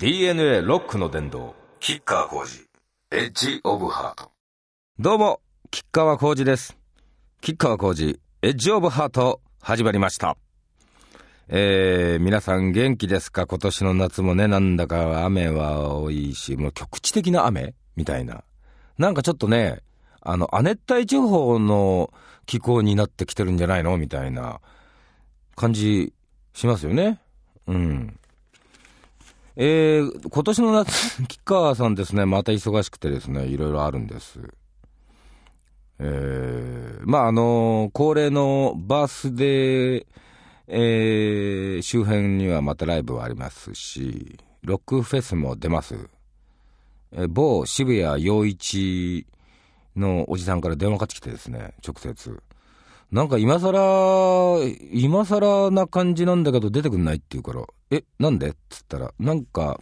DNA ロックの殿堂、キッカー工事、エッジオブハート。どうも、キッカー工事です。キッカー工事、エッジオブハート、始まりました。えー、皆さん元気ですか？今年の夏もね、なんだか雨は多いし、もう局地的な雨みたいな。なんかちょっとね、あの、亜熱帯地方の気候になってきてるんじゃないの？みたいな感じしますよね。うん。えー、今年の夏、吉川さんですね、また忙しくてですね、いろいろあるんです。えー、まあ、あの、恒例のバースデー、えー、周辺にはまたライブはありますし、ロックフェスも出ます。えー、某渋谷陽一のおじさんから電話かかってきてですね、直接。なんか今更、今更な感じなんだけど出てくんないって言うから、え、なんで？っつったら、なんか、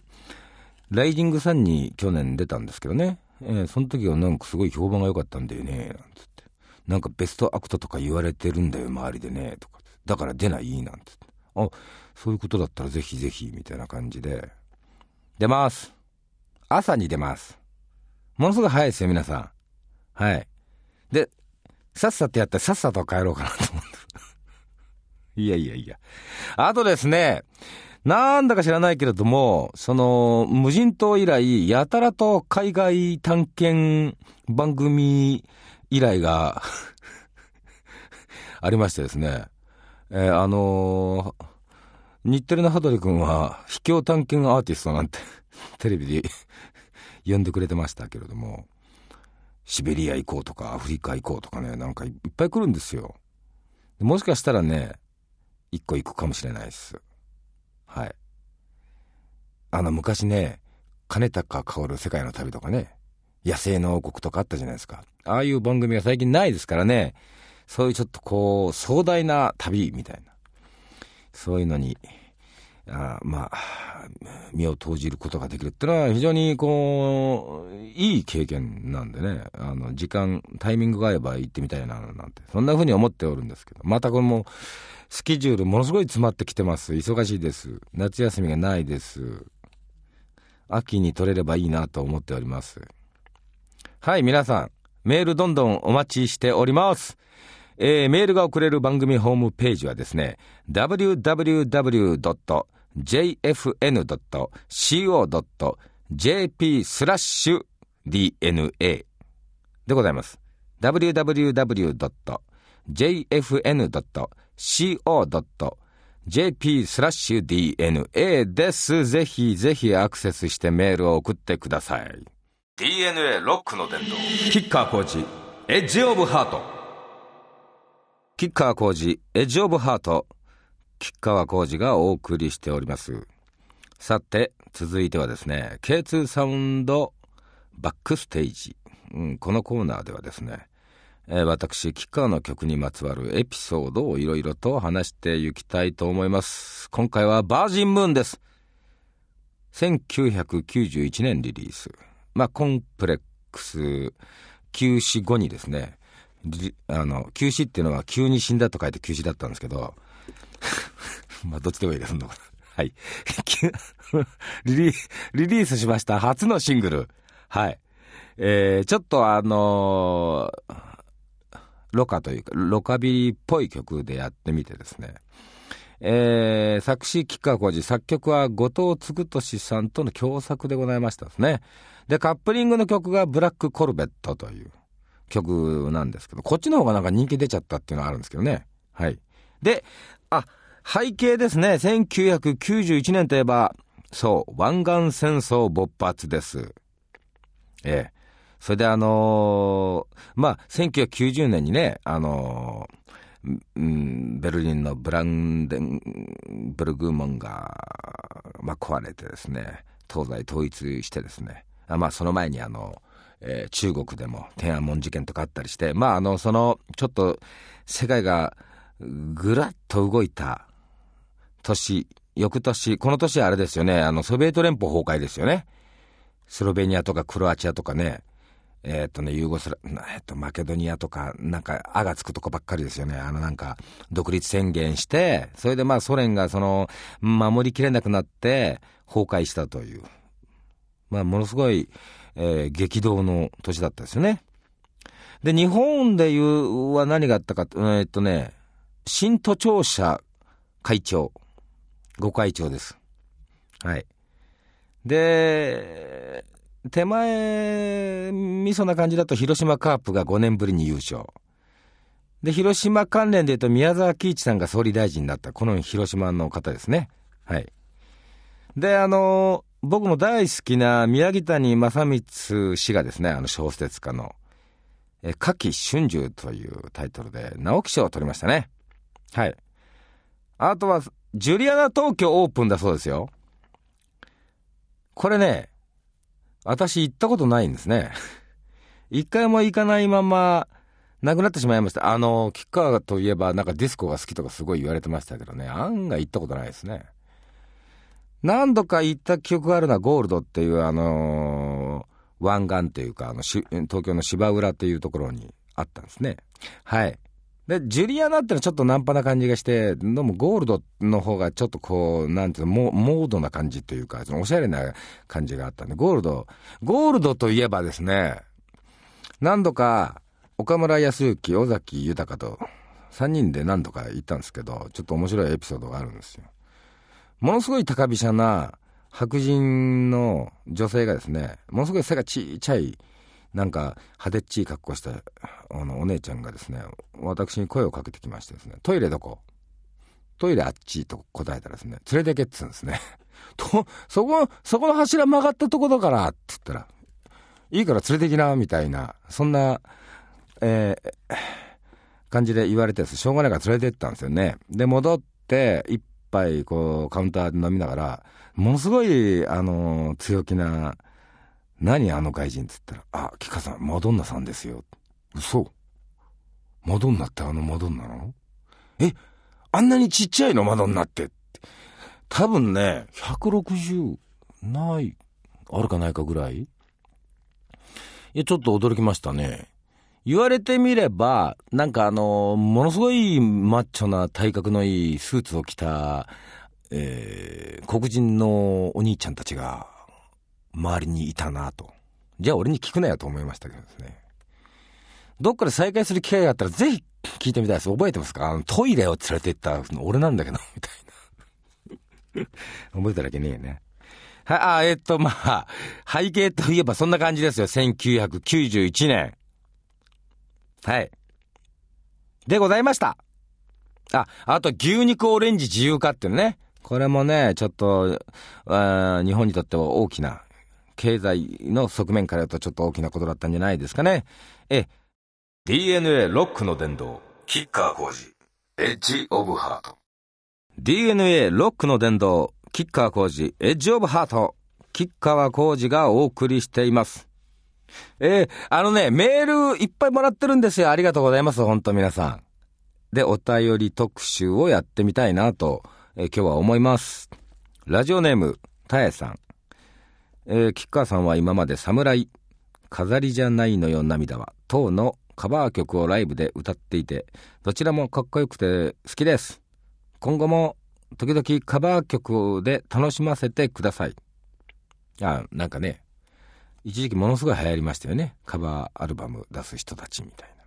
ライジングさんに去年出たんですけどね、えー、その時はなんかすごい評判が良かったんだよね、なんつって。なんかベストアクトとか言われてるんだよ、周りでね、とか。だから出ないなんつって。あ、そういうことだったらぜひぜひ、みたいな感じで。出ます。朝に出ます。ものすごい早いですよ、皆さん。はい。で、さっさとやってさっさと帰ろうかなと思って。いやいやいや。あとですね、なんだか知らないけれども、その、無人島以来、やたらと海外探検番組依頼が ありましてですね、えー、あのー、日テレの羽鳥君は、秘境探検アーティストなんてテレビで 呼んでくれてましたけれども、シベリア行こうとか、アフリカ行こうとかね、なんかいっぱい来るんですよ。もしかしたらね、一個行くかもしれないです。はい。あの、昔ね、金高薫世界の旅とかね、野生の王国とかあったじゃないですか。ああいう番組が最近ないですからね、そういうちょっとこう、壮大な旅みたいな、そういうのにあまあ、身を投じることができるっていうのは非常にこう、いい経験なんでね、あの、時間、タイミングが合えば行ってみたいな、なんて、そんな風に思っておるんですけど、またこれも、スケジュールものすごい詰まってきてます。忙しいです。夏休みがないです。秋に取れればいいなと思っております。はい、皆さん、メールどんどんお待ちしております。えー、メールが送れる番組ホームページはですね、www. jfn.co.jp スラッシュ DNA でございます。www.jfn.co.jp スラッシュ DNA です。ぜひぜひアクセスしてメールを送ってください。DNA ロックの伝道。キッカーコーチ、エッジオブハート。キッカー工事、エッジオブハート。吉川浩司がお送りしております。さて、続いてはですね、K2 サウンドバックステージ。うん、このコーナーではですね、えー、私、吉川の曲にまつわるエピソードをいろいろと話していきたいと思います。今回はバージンムーンです。1991年リリース。まあ、コンプレックス休止後にですね、あの、休止っていうのは急に死んだと書いて休止だったんですけど、まあ、どっちでもいいですの。はい。リリリリースしました初のシングル。はい。えー、ちょっとあのー、ロカというか、ロカビリっぽい曲でやってみてですね。えー、作詞、吉川浩司、作曲は後藤嗣俊さんとの共作でございましたですね。で、カップリングの曲がブラックコルベットという曲なんですけど、こっちの方がなんか人気出ちゃったっていうのはあるんですけどね。はい。で、あ、背景ですね。1991年といえば、そう、湾岸戦争勃発です。ええ。それであのー、まあ、1990年にね、あのー、ベルリンのブランデンブルグ門が、まあ、壊れてですね、東西統一してですね、あまあ、その前にあの、えー、中国でも天安門事件とかあったりして、まあ、あの、その、ちょっと、世界がぐらっと動いた年、翌年、この年あれですよね、あの、ソビエト連邦崩壊ですよね。スロベニアとかクロアチアとかね、えー、っとね、ユーゴスラ、えっと、マケドニアとか、なんか、あがつくとこばっかりですよね。あの、なんか、独立宣言して、それでまあ、ソ連がその、守りきれなくなって、崩壊したという、まあ、ものすごい、えー、激動の年だったですよね。で、日本で言うは何があったか、えー、っとね、新都庁舎会長、ご会長です。はい。で、手前、みそな感じだと広島カープが5年ぶりに優勝。で、広島関連で言うと宮沢喜一さんが総理大臣になった、この広島の方ですね。はい。で、あの、僕の大好きな宮城谷正光氏がですね、あの小説家の、え、夏季春秋というタイトルで直木賞を取りましたね。はい。あとは、ジュリアナ東京オープンだそうですよ。これね、私行ったことないんですね。一回も行かないまま、亡くなってしまいました。あの、吉川といえばなんかディスコが好きとかすごい言われてましたけどね、案外行ったことないですね。何度か行った記憶があるのはゴールドっていうあのー、湾岸っていうか、あの、東京の芝浦っていうところにあったんですね。はい。で、ジュリアナってのはちょっとナンパな感じがして、でもゴールドの方がちょっとこう、なんていうの、モードな感じというか、そのおしゃれな感じがあったんで、ゴールド、ゴールドといえばですね、何度か、岡村康之、尾崎豊と、3人で何度か行ったんですけど、ちょっと面白いエピソードがあるんですよ。ものすごい高飛車な白人の女性がですね、ものすごい背がちっちゃい、なんか派手っちい格好したあのお姉ちゃんがですね私に声をかけてきましてですねトイレどこ？トイレあっちと答えたらですね連れてけっつうんですね。とそこそこの柱曲がったとこだからって言ったらいいから連れてきなみたいなそんなえー、感じで言われてしょうがないから連れてったんですよね。で戻って一杯こうカウンターで飲みながらものすごいあの強気な何あの外人っつったら、あ、キカさん、マドンナさんですよ。嘘マドンナってあのマドンナなの？え、あんなにちっちゃいの？マドンナって。多分ね、160ない、あるかないかぐらいいや、ちょっと驚きましたね。言われてみれば、なんかあの、ものすごいマッチョな体格のいいスーツを着た、えー、黒人のお兄ちゃんたちが、周りにいたなと。じゃあ俺に聞くなよと思いましたけどですね。どっかで再会する機会があったらぜひ聞いてみたいです。覚えてますか？あのトイレを連れて行ったの俺なんだけど、みたいな。覚えただけねえよね。はい、あ、えっと、まあ、背景といえばそんな感じですよ。1991年。はい。でございました。あ、あと牛肉オレンジ自由化っていうね。これもね、ちょっと、日本にとっては大きな経済の側面から言うとちょっと大きなことだったんじゃないですかね。え、DNA ロックの殿堂、キッカー工事、エッジオブハート。DNA ロックの殿堂、キッカー工事、エッジオブハート。吉川工事がお送りしています。えー、あのね、メールいっぱいもらってるんですよ。ありがとうございます。本当皆さん。で、お便り特集をやってみたいなと、えー、今日は思います。ラジオネーム、たえさん。えー、吉川さんは今まで侍、飾りじゃないのよ涙は、等のカバー曲をライブで歌っていて、どちらもかっこよくて好きです。今後も時々カバー曲で楽しませてください。あ、なんかね、一時期ものすごい流行りましたよね。カバーアルバム出す人たちみたいな。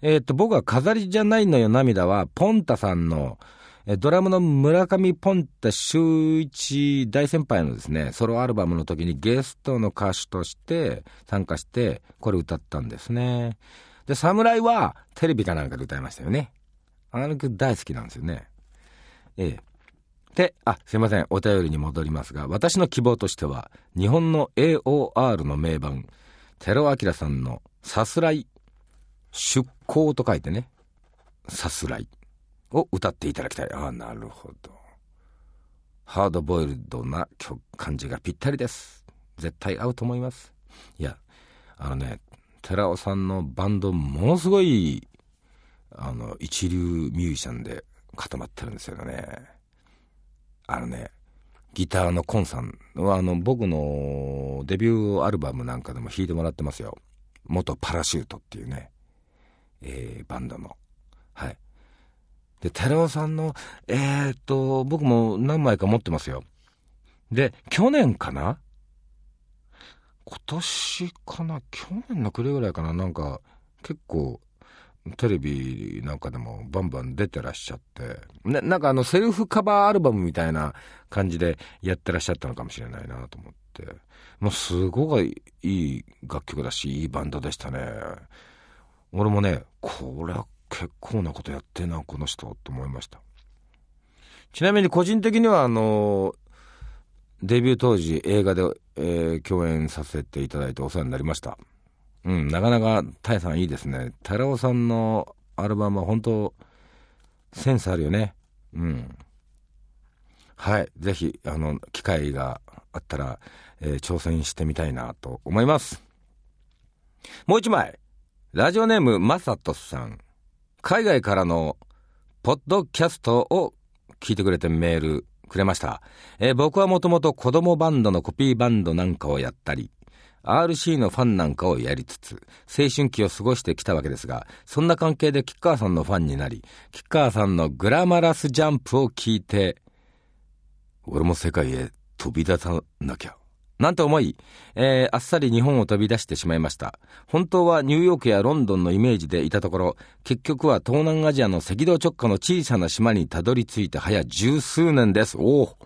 えー、っと、僕は飾りじゃないのよ涙は、ポンタさんのドラムの村上ポンタ修一大先輩のですね、ソロアルバムの時にゲストの歌手として参加して、これ歌ったんですね。で、侍はテレビかなんかで歌いましたよね。あの曲大好きなんですよね。ええ。で、あ、すいません。お便りに戻りますが、私の希望としては、日本の AOR の名盤、寺尾明さんのさすらい、出向と書いてね、さすらい。を歌っていただきたい。ああ、なるほど。ハードボイルドな曲感じがぴったりです。絶対合うと思います。いや、あのね、寺尾さんのバンド、ものすごい、あの、一流ミュージシャンで固まってるんですよね。あのね、ギターのコンさんは、あの、僕のデビューアルバムなんかでも弾いてもらってますよ。元パラシュートっていうね、えー、バンドの。はい。で、寺尾さんの、えー、っと、僕も何枚か持ってますよ。で、去年かな？今年かな？去年の暮れぐらいかな？なんか、結構、テレビなんかでもバンバン出てらっしゃって、ね、なんかあのセルフカバーアルバムみたいな感じでやってらっしゃったのかもしれないなと思って、もうすごいいい楽曲だし、いいバンドでしたね。俺もね、これは結構なことやってんな、この人、と思いました。ちなみに個人的にはあの、デビュー当時映画で、えー、共演させていただいてお世話になりました。うん、なかなか、タイさんいいですね。寺尾さんのアルバムは本当、センスあるよね。うん。はい。ぜひ、あの、機会があったら、えー、挑戦してみたいなと思います。もう一枚。ラジオネーム、まさとさん。海外からの、ポッドキャストを聞いてくれてメールくれました。えー、僕はもともと子供バンドのコピーバンドなんかをやったり、RC のファンなんかをやりつつ、青春期を過ごしてきたわけですが、そんな関係で吉川さんのファンになり、吉川さんのグラマラスジャンプを聞いて、俺も世界へ飛び出さなきゃ。なんて思い、えー、あっさり日本を飛び出してしまいました。本当はニューヨークやロンドンのイメージでいたところ、結局は東南アジアの赤道直下の小さな島にたどり着いて早十数年です。おお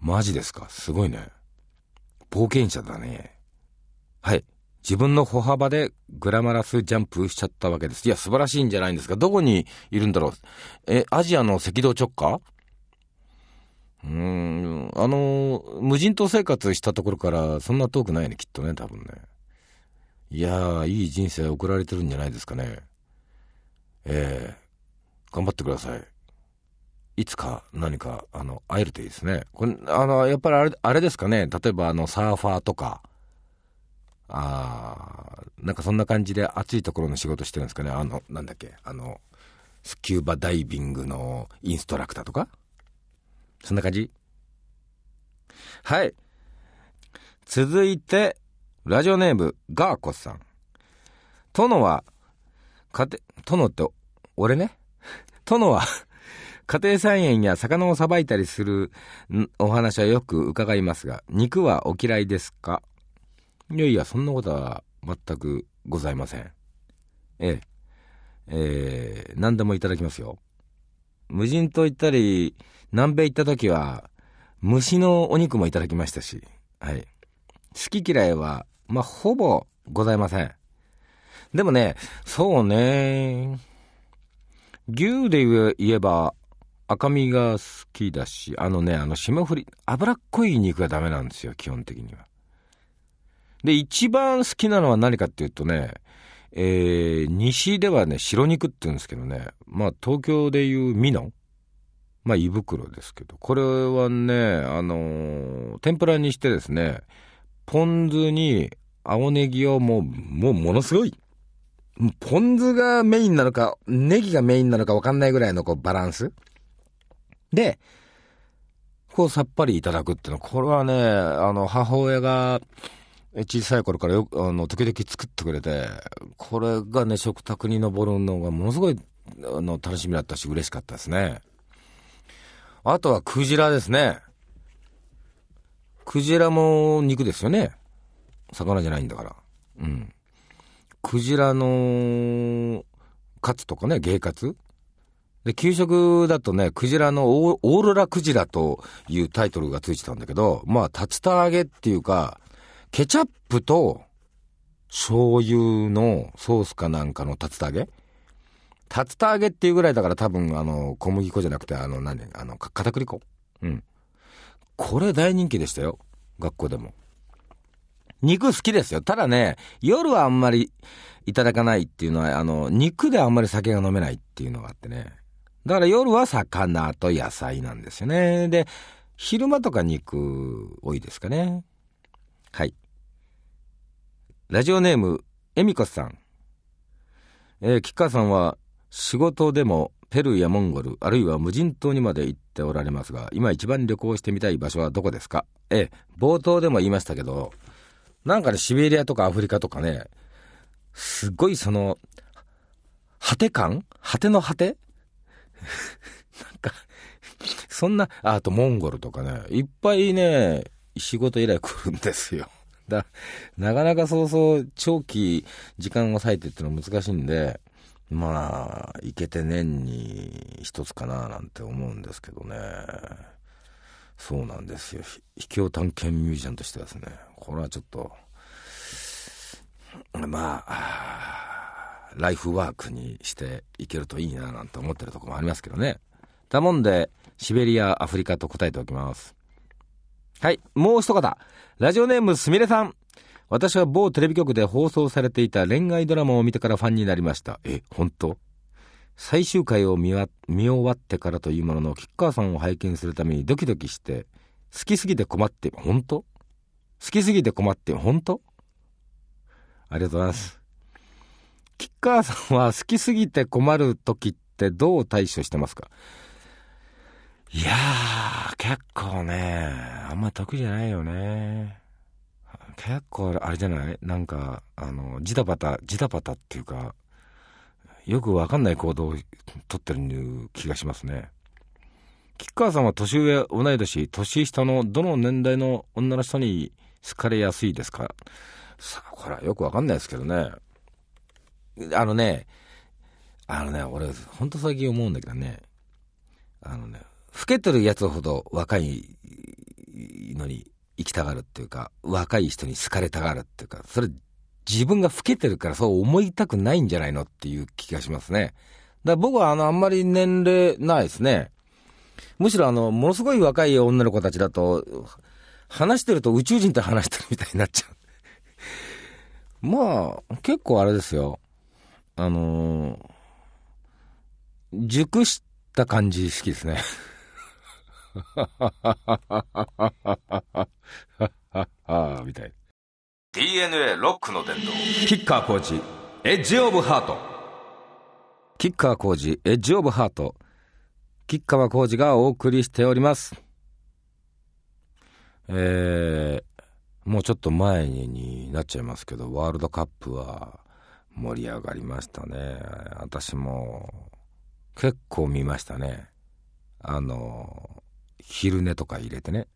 マジですか？すごいね。冒険者だね。はい。自分の歩幅でグラマラスジャンプしちゃったわけです。いや、素晴らしいんじゃないんですか？どこにいるんだろう？え、アジアの赤道直下？うん、あの、無人島生活したところからそんな遠くないね、きっとね、多分ね。いや、いい人生送られてるんじゃないですかね。ええー、頑張ってください。いつか何か、あの、会えるといいですね。これ、あの、やっぱりあれ、あれですかね。例えば、あの、サーファーとか、あーなんかそんな感じで暑いところの仕事してるんですかね。あの、なんだっけ、あの、スキューバダイビングのインストラクターとかそんな感じはい。続いて、ラジオネーム、ガーコさん。殿は、家庭、殿って、俺ね？殿は、家庭菜園や魚をさばいたりするお話はよく伺いますが、肉はお嫌いですか？いやいや、そんなことは全くございません。ええ。えー、何でもいただきますよ。無人島行ったり、南米行った時は、虫のお肉もいただきましたし、はい。好き嫌いは、まあ、ほぼございません。でもね、そうね、牛で言えば、赤身が好きだし、あのね、あの霜降り、脂っこい肉がダメなんですよ、基本的には。で、一番好きなのは何かっていうとね、えー、西ではね、白肉って言うんですけどね、まあ東京でいうミノンまあ胃袋ですけど、これはね、あのー、天ぷらにしてですね、ポン酢に青ネギをもう、もうものすごい、ポン酢がメインなのか、ネギがメインなのかわかんないぐらいのこうバランスで、こうさっぱりいただくっていうのは、これはね、あの、母親が、小さい頃からよく、あの、時々作ってくれて、これがね、食卓に上るのがものすごい、あの、楽しみだったし、嬉しかったですね。あとは、クジラですね。クジラも肉ですよね。魚じゃないんだから。うん。クジラの、カツとかね、ゲイカツで、給食だとね、クジラのオーロラクジラというタイトルがついてたんだけど、まあ、竜田揚げっていうか、ケチャップと醤油のソースかなんかの竜田揚げ竜田揚げっていうぐらいだから多分あの小麦粉じゃなくてあの何あの片栗粉？うん。これ大人気でしたよ。学校でも。肉好きですよ。ただね夜はあんまりいただかないっていうのはあの肉であんまり酒が飲めないっていうのがあってね。だから夜は魚と野菜なんですよね。で昼間とか肉多いですかね。はい。ラジオネーム、エミコさん。えー、吉川さんは仕事でもペルーやモンゴル、あるいは無人島にまで行っておられますが、今一番旅行してみたい場所はどこですか？えー、冒頭でも言いましたけど、なんかね、シベリアとかアフリカとかね、すごいその、果て感？果ての果て？なんか、そんな、あとモンゴルとかね、いっぱいね、仕事依頼来るんですよ。だなかなかそうそう長期時間を割いてってのは難しいんで、まあ、いけて年に一つかななんて思うんですけどね。そうなんですよ。秘境探検ミュージシャンとしてはですね、これはちょっと、まあ、ライフワークにしていけるといいななんて思ってるところもありますけどね。だもんで、シベリア、アフリカと答えておきます。はい、もう一方。ラジオネームすみれさん。私は某テレビ局で放送されていた恋愛ドラマを見てからファンになりました。え、本当？最終回を見終わってからというものの、吉川さんを拝見するためにドキドキして、好きすぎて困って、本当？好きすぎて困って、本当？ありがとうございます。吉川さんは好きすぎて困る時ってどう対処してますか？いやー、結構ね、あんま得意じゃないよね。結構あれじゃないなんか、あの、ジタバタ、ジタバタっていうか、よくわかんない行動をとってる気がしますね。吉川さんは年上、同い年、年下のどの年代の女の人に好かれやすいですかさあ、これはよくわかんないですけどね。あのね、あのね、俺、ほんと最近思うんだけどね、あのね、老けてるやつほど若いのに行きたがるっていうか、若い人に好かれたがるっていうか、それ自分が老けてるからそう思いたくないんじゃないのっていう気がしますね。だから僕はあの、あんまり年齢ないですね。むしろあの、ものすごい若い女の子たちだと、話してると宇宙人と話してるみたいになっちゃう。まあ、結構あれですよ。あのー、熟した感じ好きですね。みたい。DNA ロックの伝道。キッカー工事、エッジオブハート。キッカー工事、エッジオブハート。吉川浩司がお送りしております。えー、もうちょっと前になっちゃいますけど、ワールドカップは盛り上がりましたね。私も結構見ましたね。あの、昼寝とか入れてね。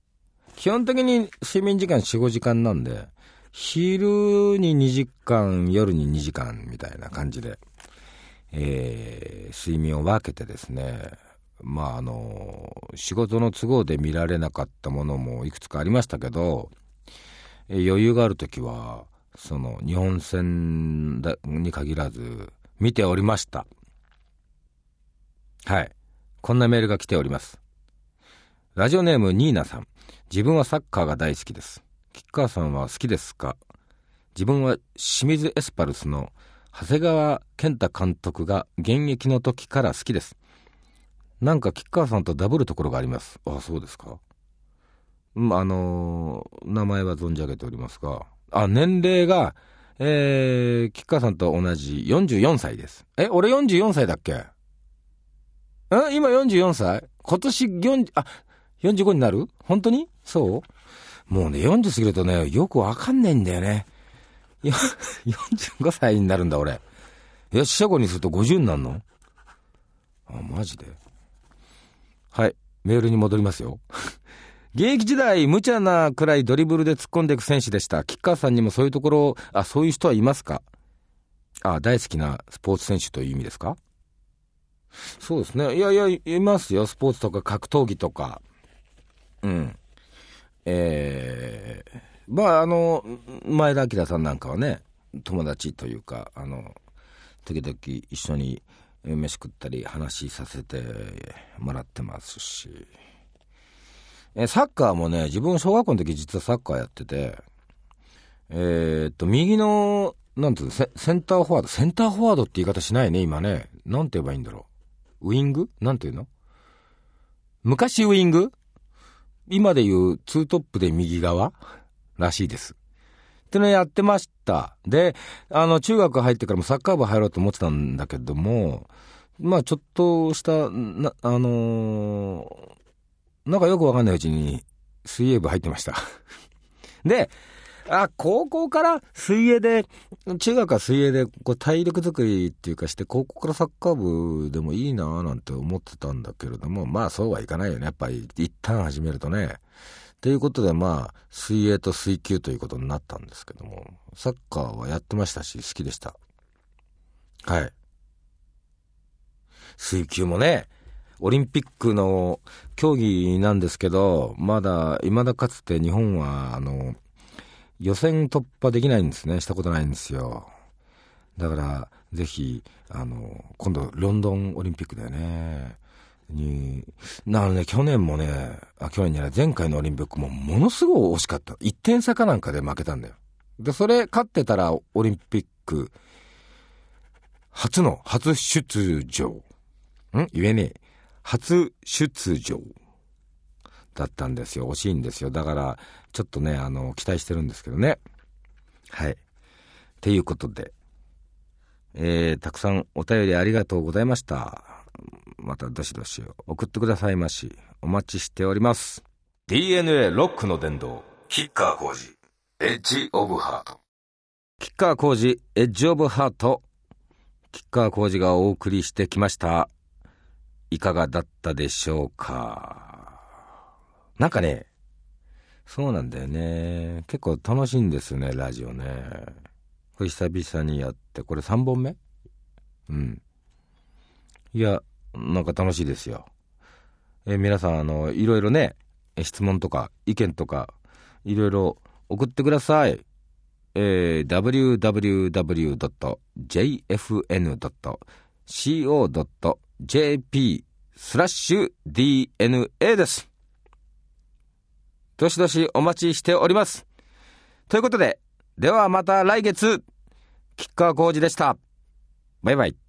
基本的に睡眠時間4、5時間なんで、昼に2時間、夜に2時間みたいな感じで、えー、睡眠を分けてですね、まああの、仕事の都合で見られなかったものもいくつかありましたけど、余裕がある時は、その日本戦に限らず見ておりました。はい。こんなメールが来ております。ラジオネームニーナさん。自分はサッカーが大好きです。吉川さんは好きですか？自分は清水エスパルスの長谷川健太監督が現役の時から好きです。なんか吉川さんとダブるところがあります。あ、そうですか？まあのー、名前は存じ上げておりますが、あ、年齢が、えー、吉川さんと同じ44歳です。え、俺44歳だっけ？ん今44歳？今年4、あ、45になる？本当に？そう？もうね、40過ぎるとね、よくわかんないんだよね。45 歳になるんだ、俺。よし、車庫にすると50になるの？あ、マジで？はい、メールに戻りますよ。現役時代、無茶なくらいドリブルで突っ込んでいく選手でした。吉川さんにもそういうところ、あ、そういう人はいますか？あ、大好きなスポーツ選手という意味ですか？そうですね。いやいや、いますよ。スポーツとか格闘技とか。うん。えー、まあ、あの、前田明さんなんかはね、友達というか、あの、時々一緒に飯食ったり話させてもらってますし、えサッカーもね、自分小学校の時実はサッカーやってて、えー、っと、右の、なんていうのセ、センターフォワード、センターフォワードって言い方しないね、今ね。なんて言えばいいんだろう。ウイング？なんていうの？昔ウイング？今で言うツートップで右側らしいです。ってのやってました。で、あの、中学入ってからもサッカー部入ろうと思ってたんだけども、まあちょっとした、な、あのー、なんかよくわかんないうちに水泳部入ってました。で、あ、高校から水泳で、中学は水泳でこう体力作りっていうかして、高校からサッカー部でもいいなぁなんて思ってたんだけれども、まあそうはいかないよね。やっぱり一旦始めるとね。ということでまあ、水泳と水球ということになったんですけども、サッカーはやってましたし、好きでした。はい。水球もね、オリンピックの競技なんですけど、まだ、未だかつて日本は、あの、予選突破できないんですね。したことないんですよ。だから、ぜひ、あの、今度、ロンドンオリンピックだよね。に、なのね、去年もね、あ、去年じゃない、前回のオリンピックもものすごい惜しかった。1点差かなんかで負けたんだよ。で、それ勝ってたら、オリンピック、初の、初出場。ん？言えねえ。初出場。だったんですよ。惜しいんですよ。だから、ちょっとね、あの、期待してるんですけどね。はい。っていうことで、えー、たくさんお便りありがとうございました。またどしどし送ってくださいまし。お待ちしております。DNA ロックの殿堂、キッカー工事、エッジオブハート。キッカー工事、エッジオブハート。キッカー工事がお送りしてきました。いかがだったでしょうか？なんかね、そうなんだよね。結構楽しいんですよね、ラジオね。これ久々にやって、これ3本目？うん。いや、なんか楽しいですよ。え皆さん、あの、いろいろね、質問とか意見とか、いろいろ送ってください。えー、www.jfn.co.jp スラッシュ DNA です。どしどしお待ちしております。ということで、ではまた来月、吉川浩司でした。バイバイ。